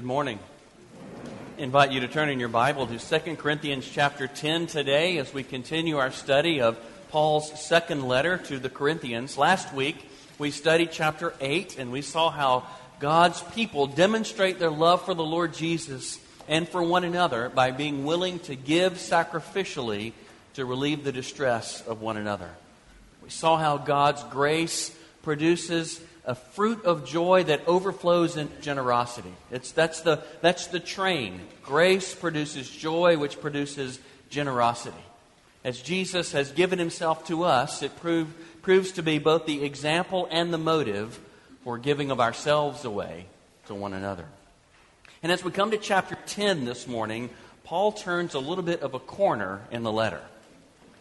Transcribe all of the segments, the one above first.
Good morning. I invite you to turn in your Bible to 2 Corinthians chapter 10 today as we continue our study of Paul's second letter to the Corinthians. Last week we studied chapter 8 and we saw how God's people demonstrate their love for the Lord Jesus and for one another by being willing to give sacrificially to relieve the distress of one another. We saw how God's grace produces a fruit of joy that overflows in generosity. It's, that's, the, that's the train. Grace produces joy, which produces generosity. As Jesus has given himself to us, it prove, proves to be both the example and the motive for giving of ourselves away to one another. And as we come to chapter 10 this morning, Paul turns a little bit of a corner in the letter.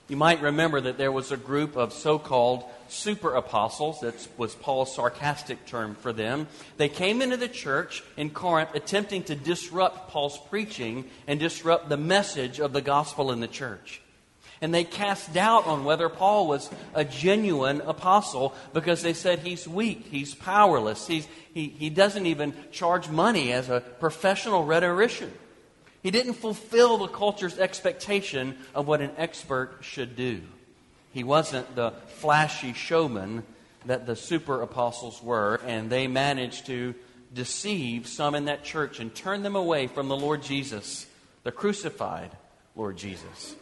You might remember that there was a group of so called super apostles. That was Paul's sarcastic term for them. They came into the church in Corinth attempting to disrupt Paul's preaching and disrupt the message of the gospel in the church. And they cast doubt on whether Paul was a genuine apostle because they said he's weak, he's powerless, he's, he, he doesn't even charge money as a professional rhetorician. He didn't fulfill the culture's expectation of what an expert should do. He wasn't the flashy showman that the super apostles were, and they managed to deceive some in that church and turn them away from the Lord Jesus, the crucified Lord Jesus.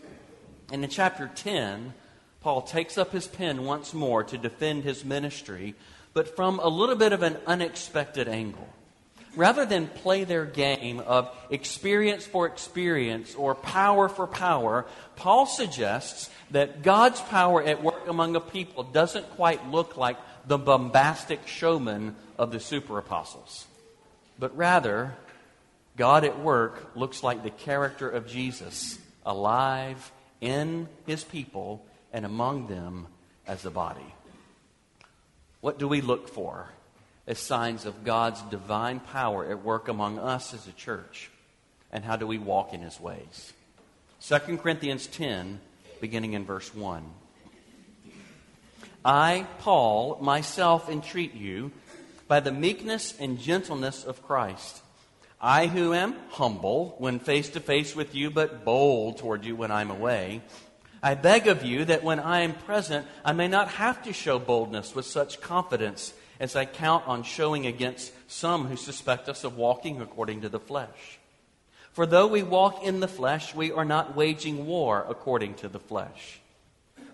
And in chapter 10, Paul takes up his pen once more to defend his ministry, but from a little bit of an unexpected angle rather than play their game of experience for experience or power for power, Paul suggests that God's power at work among a people doesn't quite look like the bombastic showman of the super apostles, but rather, God at work looks like the character of Jesus, alive in his people and among them as a body. What do we look for as signs of God's divine power at work among us as a church? And how do we walk in his ways? 2 Corinthians 10, beginning in verse 1. I, Paul, myself entreat you by the meekness and gentleness of Christ. I, who am humble when face to face with you, but bold toward you when I'm away, I beg of you that when I am present, I may not have to show boldness with such confidence as I count on showing against some who suspect us of walking according to the flesh. For though we walk in the flesh, we are not waging war according to the flesh.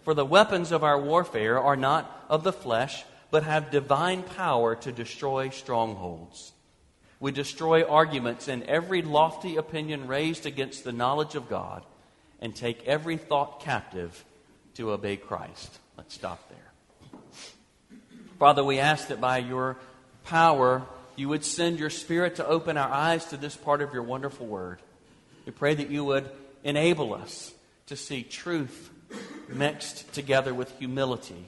For the weapons of our warfare are not of the flesh, but have divine power to destroy strongholds. We destroy arguments and every lofty opinion raised against the knowledge of God and take every thought captive to obey Christ. Let's stop there. Father, we ask that by your power, you would send your Spirit to open our eyes to this part of your wonderful word. We pray that you would enable us to see truth mixed together with humility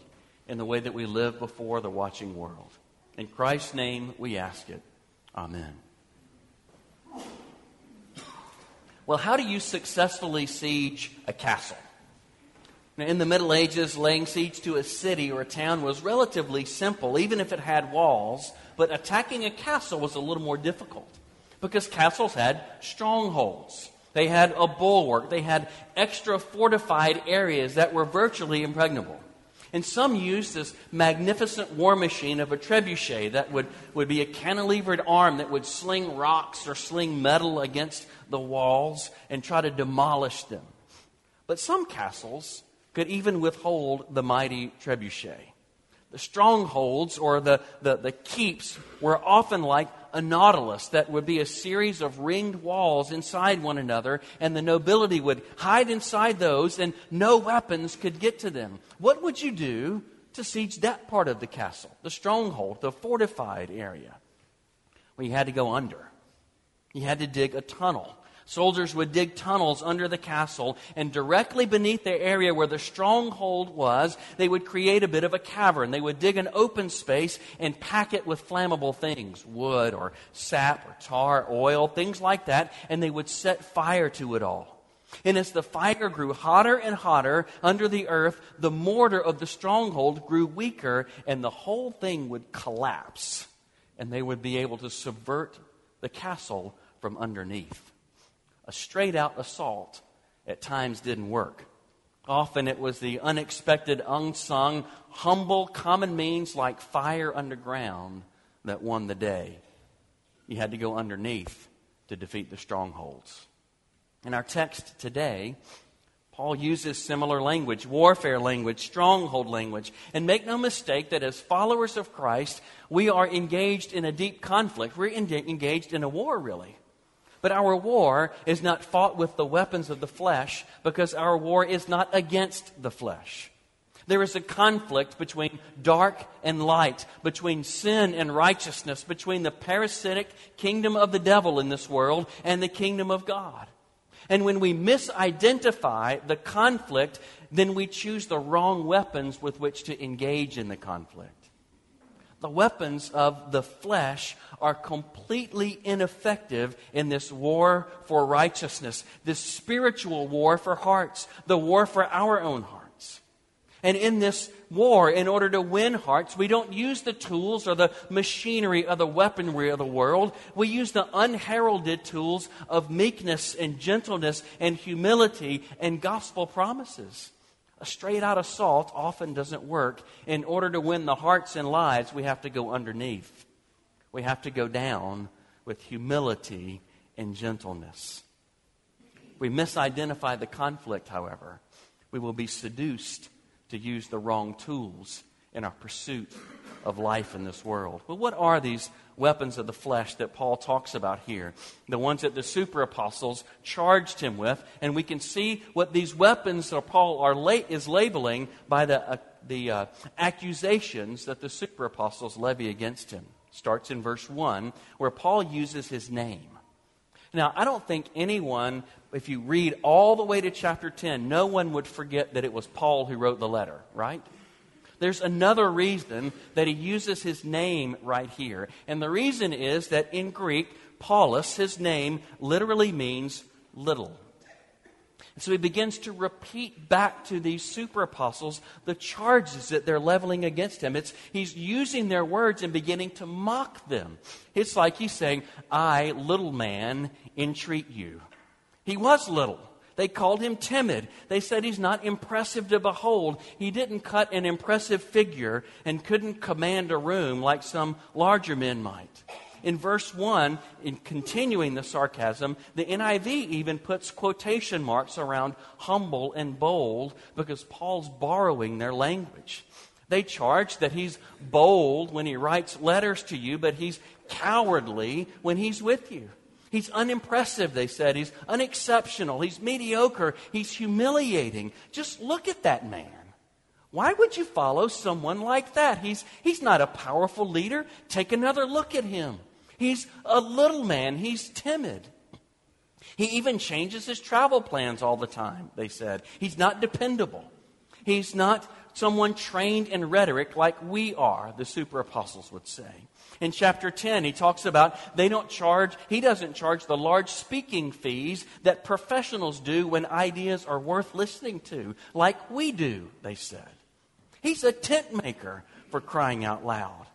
in the way that we live before the watching world. In Christ's name we ask it. Amen. Well, how do you successfully siege a castle? Now, in the Middle Ages, laying siege to a city or a town was relatively simple, even if it had walls, but attacking a castle was a little more difficult because castles had strongholds. They had a bulwark, they had extra fortified areas that were virtually impregnable. And some used this magnificent war machine of a trebuchet that would, would be a cantilevered arm that would sling rocks or sling metal against the walls and try to demolish them. But some castles could even withhold the mighty trebuchet. The strongholds or the, the, the keeps were often like a nautilus that would be a series of ringed walls inside one another, and the nobility would hide inside those, and no weapons could get to them. What would you do to siege that part of the castle, the stronghold, the fortified area? Well, you had to go under. You had to dig a tunnel. Soldiers would dig tunnels under the castle, and directly beneath the area where the stronghold was, they would create a bit of a cavern. They would dig an open space and pack it with flammable things wood or sap or tar, oil, things like that, and they would set fire to it all. And as the fire grew hotter and hotter under the earth, the mortar of the stronghold grew weaker, and the whole thing would collapse, and they would be able to subvert the castle from underneath. A straight out assault at times didn't work. Often it was the unexpected, unsung, humble, common means like fire underground that won the day. You had to go underneath to defeat the strongholds. In our text today, Paul uses similar language, warfare language, stronghold language. And make no mistake that as followers of Christ, we are engaged in a deep conflict. We're engaged in a war, really. But our war is not fought with the weapons of the flesh because our war is not against the flesh. There is a conflict between dark and light, between sin and righteousness, between the parasitic kingdom of the devil in this world and the kingdom of God. And when we misidentify the conflict, then we choose the wrong weapons with which to engage in the conflict. The weapons of the flesh are completely ineffective in this war for righteousness, this spiritual war for hearts, the war for our own hearts. And in this war, in order to win hearts, we don't use the tools or the machinery or the weaponry of the world. We use the unheralded tools of meekness and gentleness and humility and gospel promises. A straight out assault often doesn't work. In order to win the hearts and lives, we have to go underneath. We have to go down with humility and gentleness. we misidentify the conflict, however, we will be seduced to use the wrong tools in our pursuit of life in this world. But what are these weapons of the flesh that Paul talks about here? The ones that the super apostles charged him with, and we can see what these weapons that Paul are la- is labeling by the, uh, the uh, accusations that the super apostles levy against him. Starts in verse 1, where Paul uses his name. Now, I don't think anyone if you read all the way to chapter 10, no one would forget that it was Paul who wrote the letter, right? There's another reason that he uses his name right here. And the reason is that in Greek, Paulus, his name, literally means little. And so he begins to repeat back to these super apostles the charges that they're leveling against him. It's, he's using their words and beginning to mock them. It's like he's saying, I, little man, entreat you. He was little. They called him timid. They said he's not impressive to behold. He didn't cut an impressive figure and couldn't command a room like some larger men might. In verse 1, in continuing the sarcasm, the NIV even puts quotation marks around humble and bold because Paul's borrowing their language. They charge that he's bold when he writes letters to you, but he's cowardly when he's with you. He's unimpressive, they said. He's unexceptional. He's mediocre. He's humiliating. Just look at that man. Why would you follow someone like that? He's, he's not a powerful leader. Take another look at him. He's a little man. He's timid. He even changes his travel plans all the time, they said. He's not dependable. He's not someone trained in rhetoric like we are, the super apostles would say. In chapter 10, he talks about they don't charge, he doesn't charge the large speaking fees that professionals do when ideas are worth listening to, like we do, they said. He's a tent maker for crying out loud.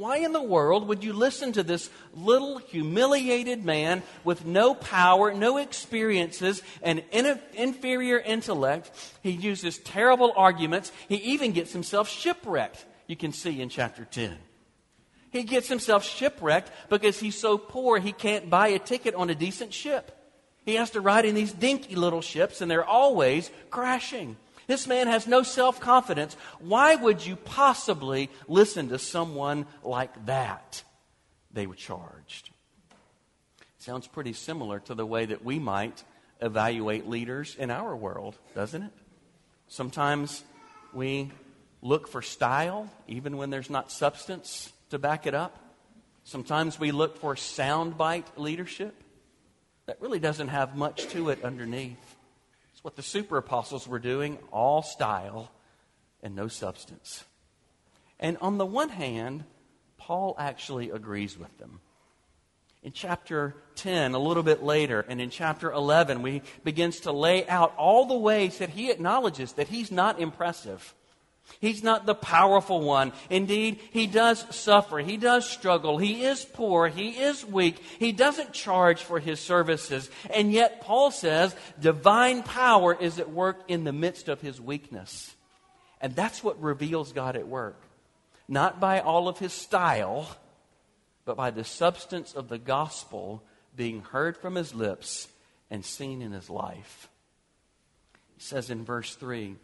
Why in the world would you listen to this little humiliated man with no power, no experiences, and inferior intellect? He uses terrible arguments. He even gets himself shipwrecked, you can see in chapter 10. He gets himself shipwrecked because he's so poor he can't buy a ticket on a decent ship. He has to ride in these dinky little ships, and they're always crashing. This man has no self confidence. Why would you possibly listen to someone like that? They were charged. Sounds pretty similar to the way that we might evaluate leaders in our world, doesn't it? Sometimes we look for style, even when there's not substance to back it up. Sometimes we look for soundbite leadership that really doesn't have much to it underneath. It's what the super apostles were doing all style and no substance. And on the one hand, Paul actually agrees with them. In chapter 10, a little bit later, and in chapter 11, we begins to lay out all the ways that he acknowledges that he's not impressive He's not the powerful one. Indeed, he does suffer. He does struggle. He is poor. He is weak. He doesn't charge for his services. And yet, Paul says divine power is at work in the midst of his weakness. And that's what reveals God at work. Not by all of his style, but by the substance of the gospel being heard from his lips and seen in his life. He says in verse 3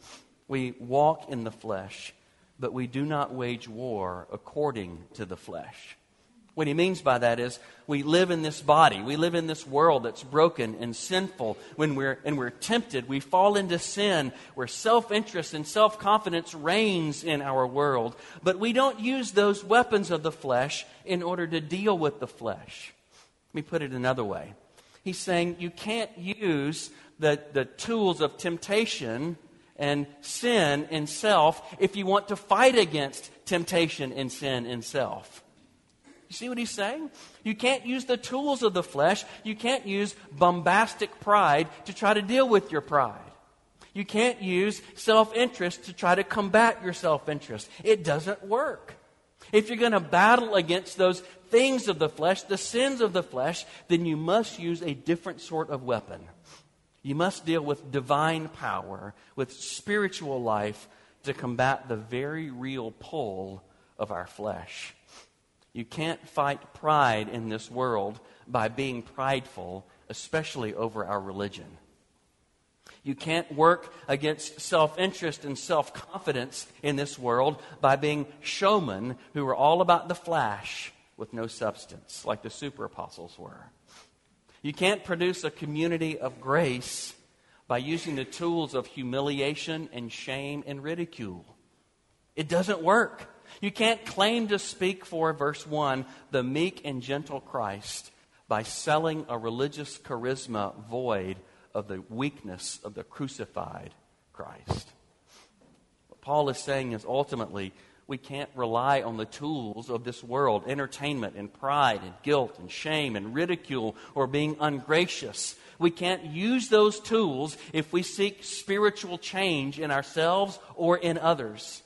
we walk in the flesh, but we do not wage war according to the flesh. What he means by that is we live in this body. We live in this world that's broken and sinful. When we're, and we're tempted, we fall into sin where self interest and self confidence reigns in our world. But we don't use those weapons of the flesh in order to deal with the flesh. Let me put it another way. He's saying you can't use the, the tools of temptation and sin and self if you want to fight against temptation and sin and self. You see what he's saying? You can't use the tools of the flesh. You can't use bombastic pride to try to deal with your pride. You can't use self interest to try to combat your self interest. It doesn't work. If you're going to battle against those things of the flesh, the sins of the flesh, then you must use a different sort of weapon. You must deal with divine power, with spiritual life to combat the very real pull of our flesh. You can't fight pride in this world by being prideful, especially over our religion. You can't work against self interest and self confidence in this world by being showmen who are all about the flash with no substance, like the super apostles were. You can't produce a community of grace by using the tools of humiliation and shame and ridicule. It doesn't work. You can't claim to speak for, verse 1, the meek and gentle Christ by selling a religious charisma void of the weakness of the crucified Christ. What Paul is saying is ultimately we can't rely on the tools of this world entertainment and pride and guilt and shame and ridicule or being ungracious. We can't use those tools if we seek spiritual change in ourselves or in others.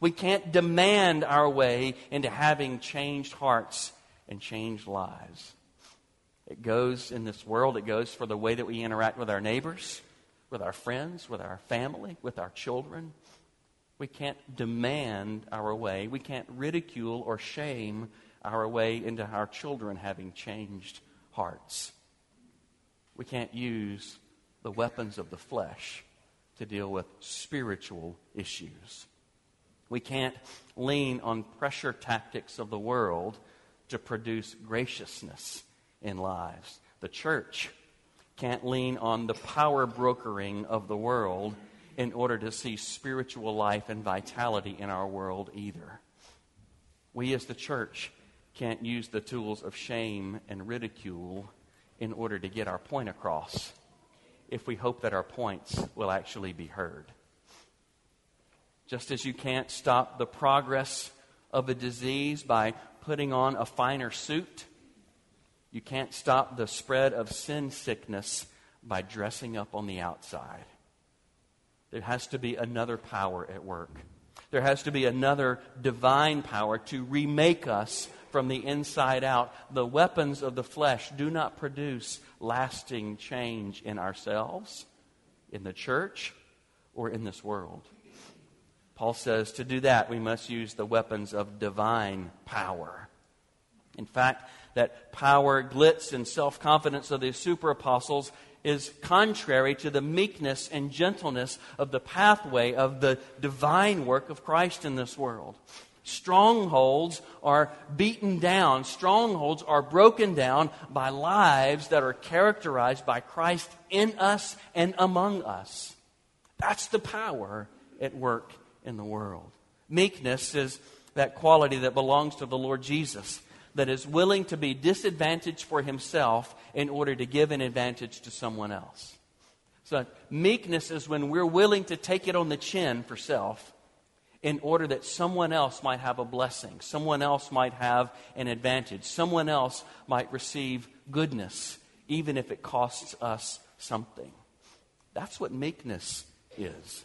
We can't demand our way into having changed hearts and changed lives. It goes in this world, it goes for the way that we interact with our neighbors, with our friends, with our family, with our children. We can't demand our way. We can't ridicule or shame our way into our children having changed hearts. We can't use the weapons of the flesh to deal with spiritual issues. We can't lean on pressure tactics of the world to produce graciousness in lives. The church can't lean on the power brokering of the world in order to see spiritual life and vitality in our world either. We as the church can't use the tools of shame and ridicule in order to get our point across if we hope that our points will actually be heard. Just as you can't stop the progress of a disease by putting on a finer suit, you can't stop the spread of sin sickness by dressing up on the outside. There has to be another power at work. There has to be another divine power to remake us from the inside out. The weapons of the flesh do not produce lasting change in ourselves, in the church, or in this world. Paul says to do that, we must use the weapons of divine power. In fact, that power, glitz, and self confidence of the super apostles is contrary to the meekness and gentleness of the pathway of the divine work of Christ in this world. Strongholds are beaten down. Strongholds are broken down by lives that are characterized by Christ in us and among us. That's the power at work in the world. Meekness is that quality that belongs to the Lord Jesus that is willing to be disadvantaged for himself in order to give an advantage to someone else. So, meekness is when we're willing to take it on the chin for self in order that someone else might have a blessing, someone else might have an advantage, someone else might receive goodness, even if it costs us something. That's what meekness is.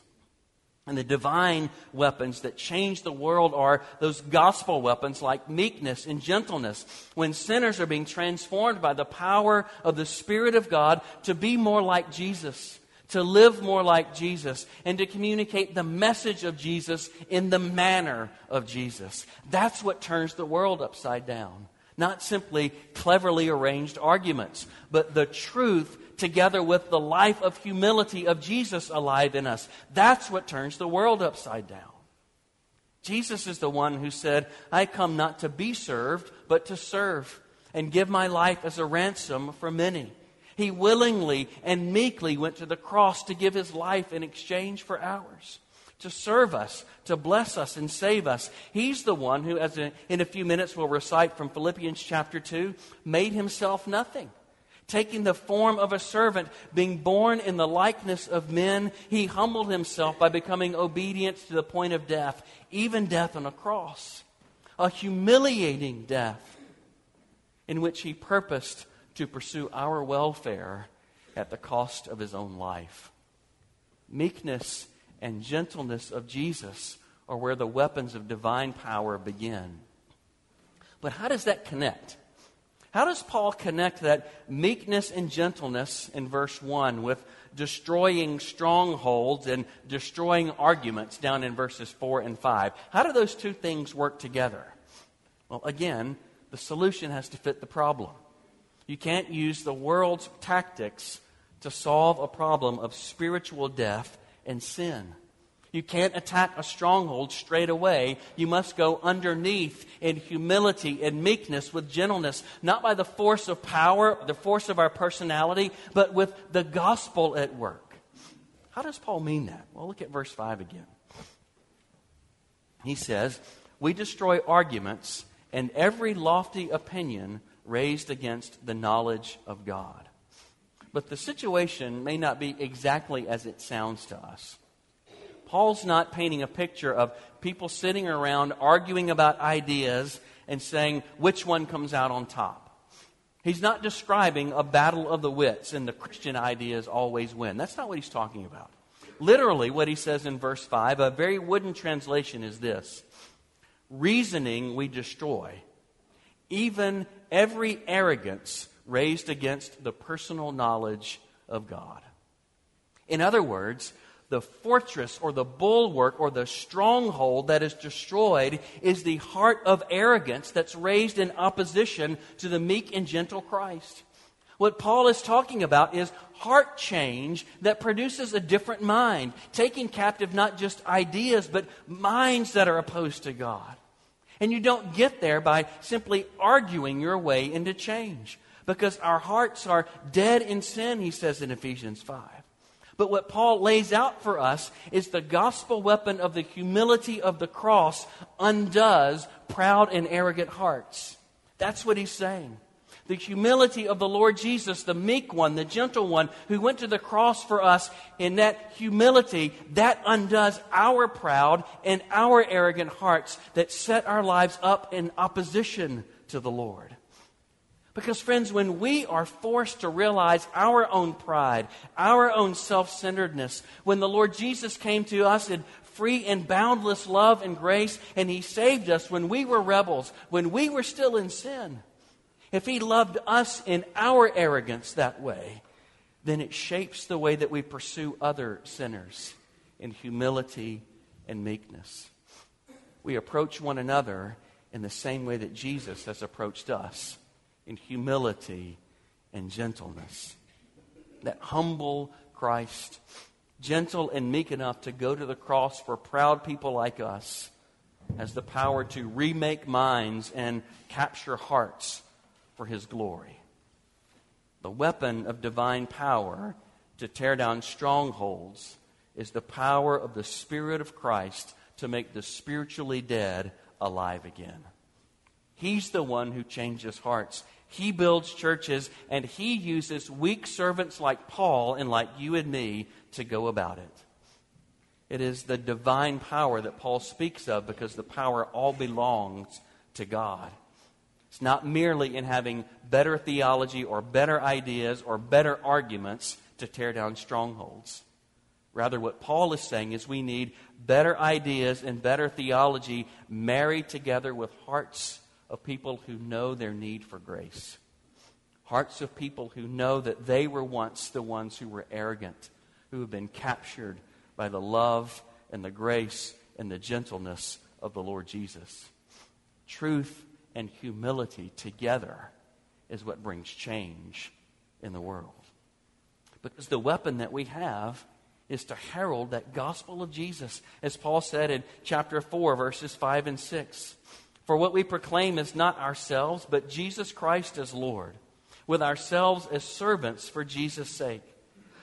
And the divine weapons that change the world are those gospel weapons like meekness and gentleness. When sinners are being transformed by the power of the Spirit of God to be more like Jesus, to live more like Jesus, and to communicate the message of Jesus in the manner of Jesus. That's what turns the world upside down. Not simply cleverly arranged arguments, but the truth together with the life of humility of Jesus alive in us. That's what turns the world upside down. Jesus is the one who said, I come not to be served, but to serve and give my life as a ransom for many. He willingly and meekly went to the cross to give his life in exchange for ours, to serve us, to bless us, and save us. He's the one who, as in a few minutes we'll recite from Philippians chapter 2, made himself nothing taking the form of a servant, being born in the likeness of men, he humbled himself by becoming obedient to the point of death, even death on a cross. A humiliating death in which he purposed to pursue our welfare at the cost of his own life. Meekness and gentleness of Jesus are where the weapons of divine power begin. But how does that connect? How does Paul connect that meekness and gentleness in verse 1 with destroying strongholds and destroying arguments down in verses 4 and 5? How do those two things work together? Well, again, the solution has to fit the problem. You can't use the world's tactics to solve a problem of spiritual death and sin. You can't attack a stronghold straight away. You must go underneath in humility and meekness with gentleness, not by the force of power, the force of our personality, but with the gospel at work. How does Paul mean that? Well, look at verse 5 again. He says, We destroy arguments and every lofty opinion raised against the knowledge of God. But the situation may not be exactly as it sounds to us. Paul's not painting a picture of people sitting around arguing about ideas and saying which one comes out on top. He's not describing a battle of the wits and the Christian ideas always win. That's not what he's talking about. Literally, what he says in verse 5, a very wooden translation is this Reasoning we destroy, even every arrogance raised against the personal knowledge of God. In other words, the fortress or the bulwark or the stronghold that is destroyed is the heart of arrogance that's raised in opposition to the meek and gentle Christ. What Paul is talking about is heart change that produces a different mind, taking captive not just ideas, but minds that are opposed to God. And you don't get there by simply arguing your way into change because our hearts are dead in sin, he says in Ephesians 5. But what Paul lays out for us is the gospel weapon of the humility of the cross undoes proud and arrogant hearts. That's what he's saying. The humility of the Lord Jesus, the meek one, the gentle one, who went to the cross for us, in that humility, that undoes our proud and our arrogant hearts that set our lives up in opposition to the Lord. Because, friends, when we are forced to realize our own pride, our own self centeredness, when the Lord Jesus came to us in free and boundless love and grace, and He saved us when we were rebels, when we were still in sin, if He loved us in our arrogance that way, then it shapes the way that we pursue other sinners in humility and meekness. We approach one another in the same way that Jesus has approached us humility and gentleness. That humble Christ, gentle and meek enough to go to the cross for proud people like us, has the power to remake minds and capture hearts for his glory. The weapon of divine power to tear down strongholds is the power of the Spirit of Christ to make the spiritually dead alive again. He's the one who changes hearts. He builds churches, and He uses weak servants like Paul and like you and me to go about it. It is the divine power that Paul speaks of because the power all belongs to God. It's not merely in having better theology or better ideas or better arguments to tear down strongholds. Rather, what Paul is saying is we need better ideas and better theology married together with hearts of people who know their need for grace. Hearts of people who know that they were once the ones who were arrogant, who have been captured by the love and the grace and the gentleness of the Lord Jesus. Truth and humility together is what brings change in the world. Because the weapon that we have is to herald that gospel of Jesus, as Paul said in chapter 4, verses 5 and 6. For what we proclaim is not ourselves, but Jesus Christ as Lord, with ourselves as servants for Jesus' sake.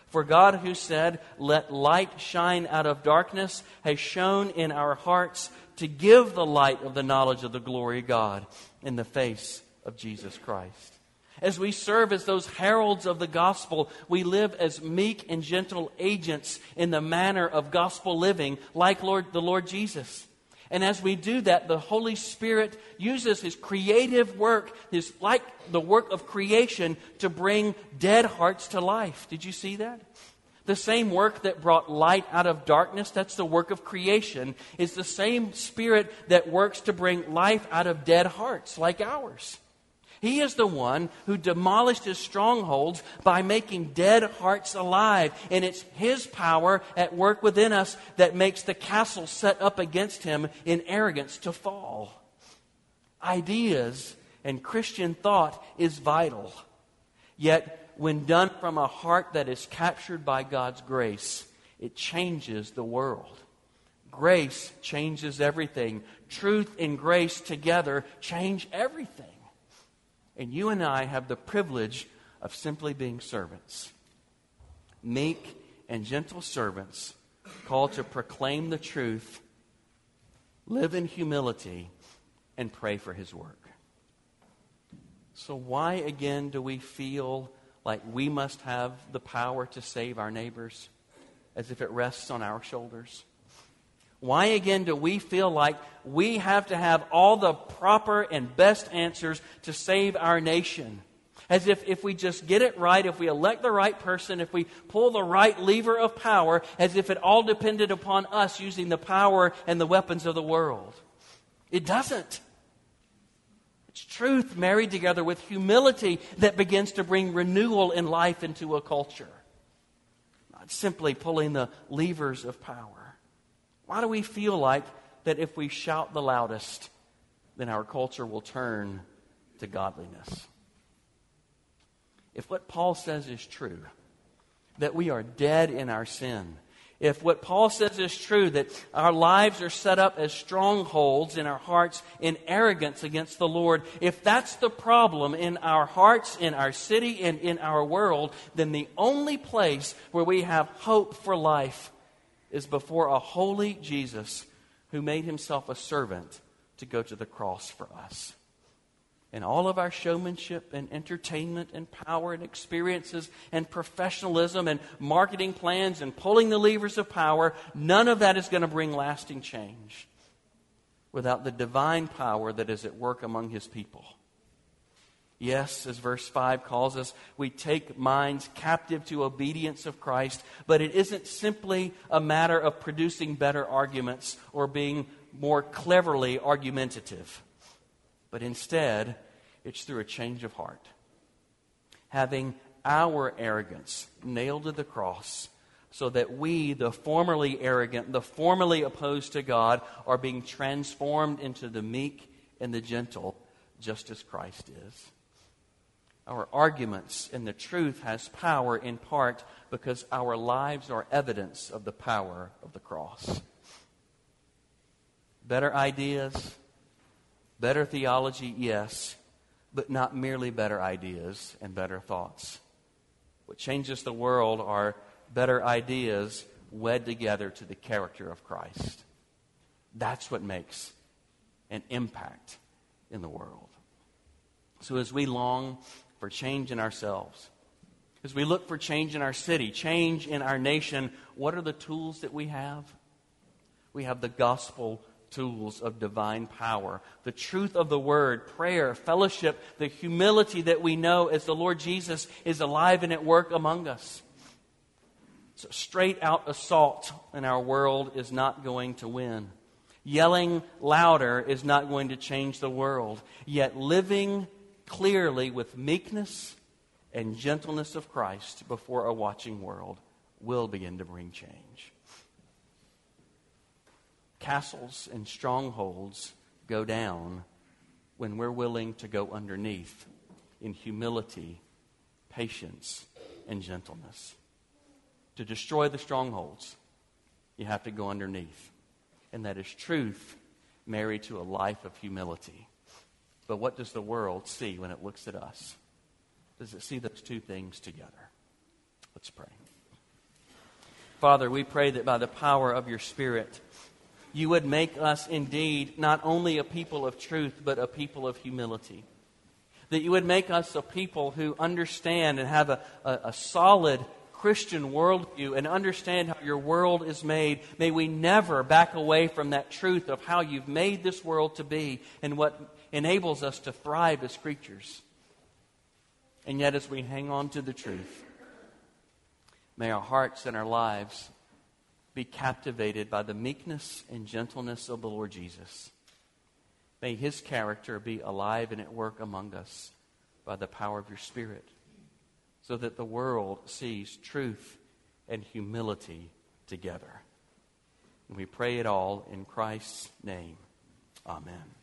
For God, who said, Let light shine out of darkness, has shone in our hearts to give the light of the knowledge of the glory of God in the face of Jesus Christ. As we serve as those heralds of the gospel, we live as meek and gentle agents in the manner of gospel living, like Lord, the Lord Jesus. And as we do that, the Holy Spirit uses His creative work, His like the work of creation, to bring dead hearts to life. Did you see that? The same work that brought light out of darkness, that's the work of creation, is the same Spirit that works to bring life out of dead hearts like ours. He is the one who demolished his strongholds by making dead hearts alive. And it's his power at work within us that makes the castle set up against him in arrogance to fall. Ideas and Christian thought is vital. Yet, when done from a heart that is captured by God's grace, it changes the world. Grace changes everything. Truth and grace together change everything. And you and I have the privilege of simply being servants. Meek and gentle servants called to proclaim the truth, live in humility, and pray for his work. So, why again do we feel like we must have the power to save our neighbors as if it rests on our shoulders? Why again do we feel like we have to have all the proper and best answers to save our nation? As if if we just get it right, if we elect the right person, if we pull the right lever of power, as if it all depended upon us using the power and the weapons of the world. It doesn't. It's truth married together with humility that begins to bring renewal in life into a culture. Not simply pulling the levers of power. Why do we feel like that if we shout the loudest, then our culture will turn to godliness? If what Paul says is true, that we are dead in our sin, if what Paul says is true, that our lives are set up as strongholds in our hearts in arrogance against the Lord, if that's the problem in our hearts, in our city, and in our world, then the only place where we have hope for life is before a holy Jesus who made himself a servant to go to the cross for us. And all of our showmanship and entertainment and power and experiences and professionalism and marketing plans and pulling the levers of power, none of that is going to bring lasting change without the divine power that is at work among his people. Yes, as verse 5 calls us, we take minds captive to obedience of Christ, but it isn't simply a matter of producing better arguments or being more cleverly argumentative, but instead, it's through a change of heart. Having our arrogance nailed to the cross so that we, the formerly arrogant, the formerly opposed to God, are being transformed into the meek and the gentle, just as Christ is our arguments, and the truth has power in part because our lives are evidence of the power of the cross. Better ideas, better theology, yes, but not merely better ideas and better thoughts. What changes the world are better ideas wed together to the character of Christ. That's what makes an impact in the world. So as we long for change in ourselves. As we look for change in our city, change in our nation, what are the tools that we have? We have the gospel tools of divine power, the truth of the word, prayer, fellowship, the humility that we know as the Lord Jesus is alive and at work among us. So straight out assault, in our world is not going to win. Yelling louder is not going to change the world. Yet living clearly with meekness and gentleness of Christ before a watching world will begin to bring change. Castles and strongholds go down when we're willing to go underneath in humility, patience, and gentleness. To destroy the strongholds, you have to go underneath. And that is truth married to a life of humility. But what does the world see when it looks at us? Does it see those two things together? Let's pray. Father, we pray that by the power of your Spirit, you would make us indeed not only a people of truth, but a people of humility. That you would make us a people who understand and have a, a, a solid Christian worldview and understand how your world is made. May we never back away from that truth of how you've made this world to be and what enables us to thrive as creatures. And yet, as we hang on to the truth, may our hearts and our lives be captivated by the meekness and gentleness of the Lord Jesus. May his character be alive and at work among us by the power of your Spirit, so that the world sees truth and humility together. And we pray it all in Christ's name. Amen.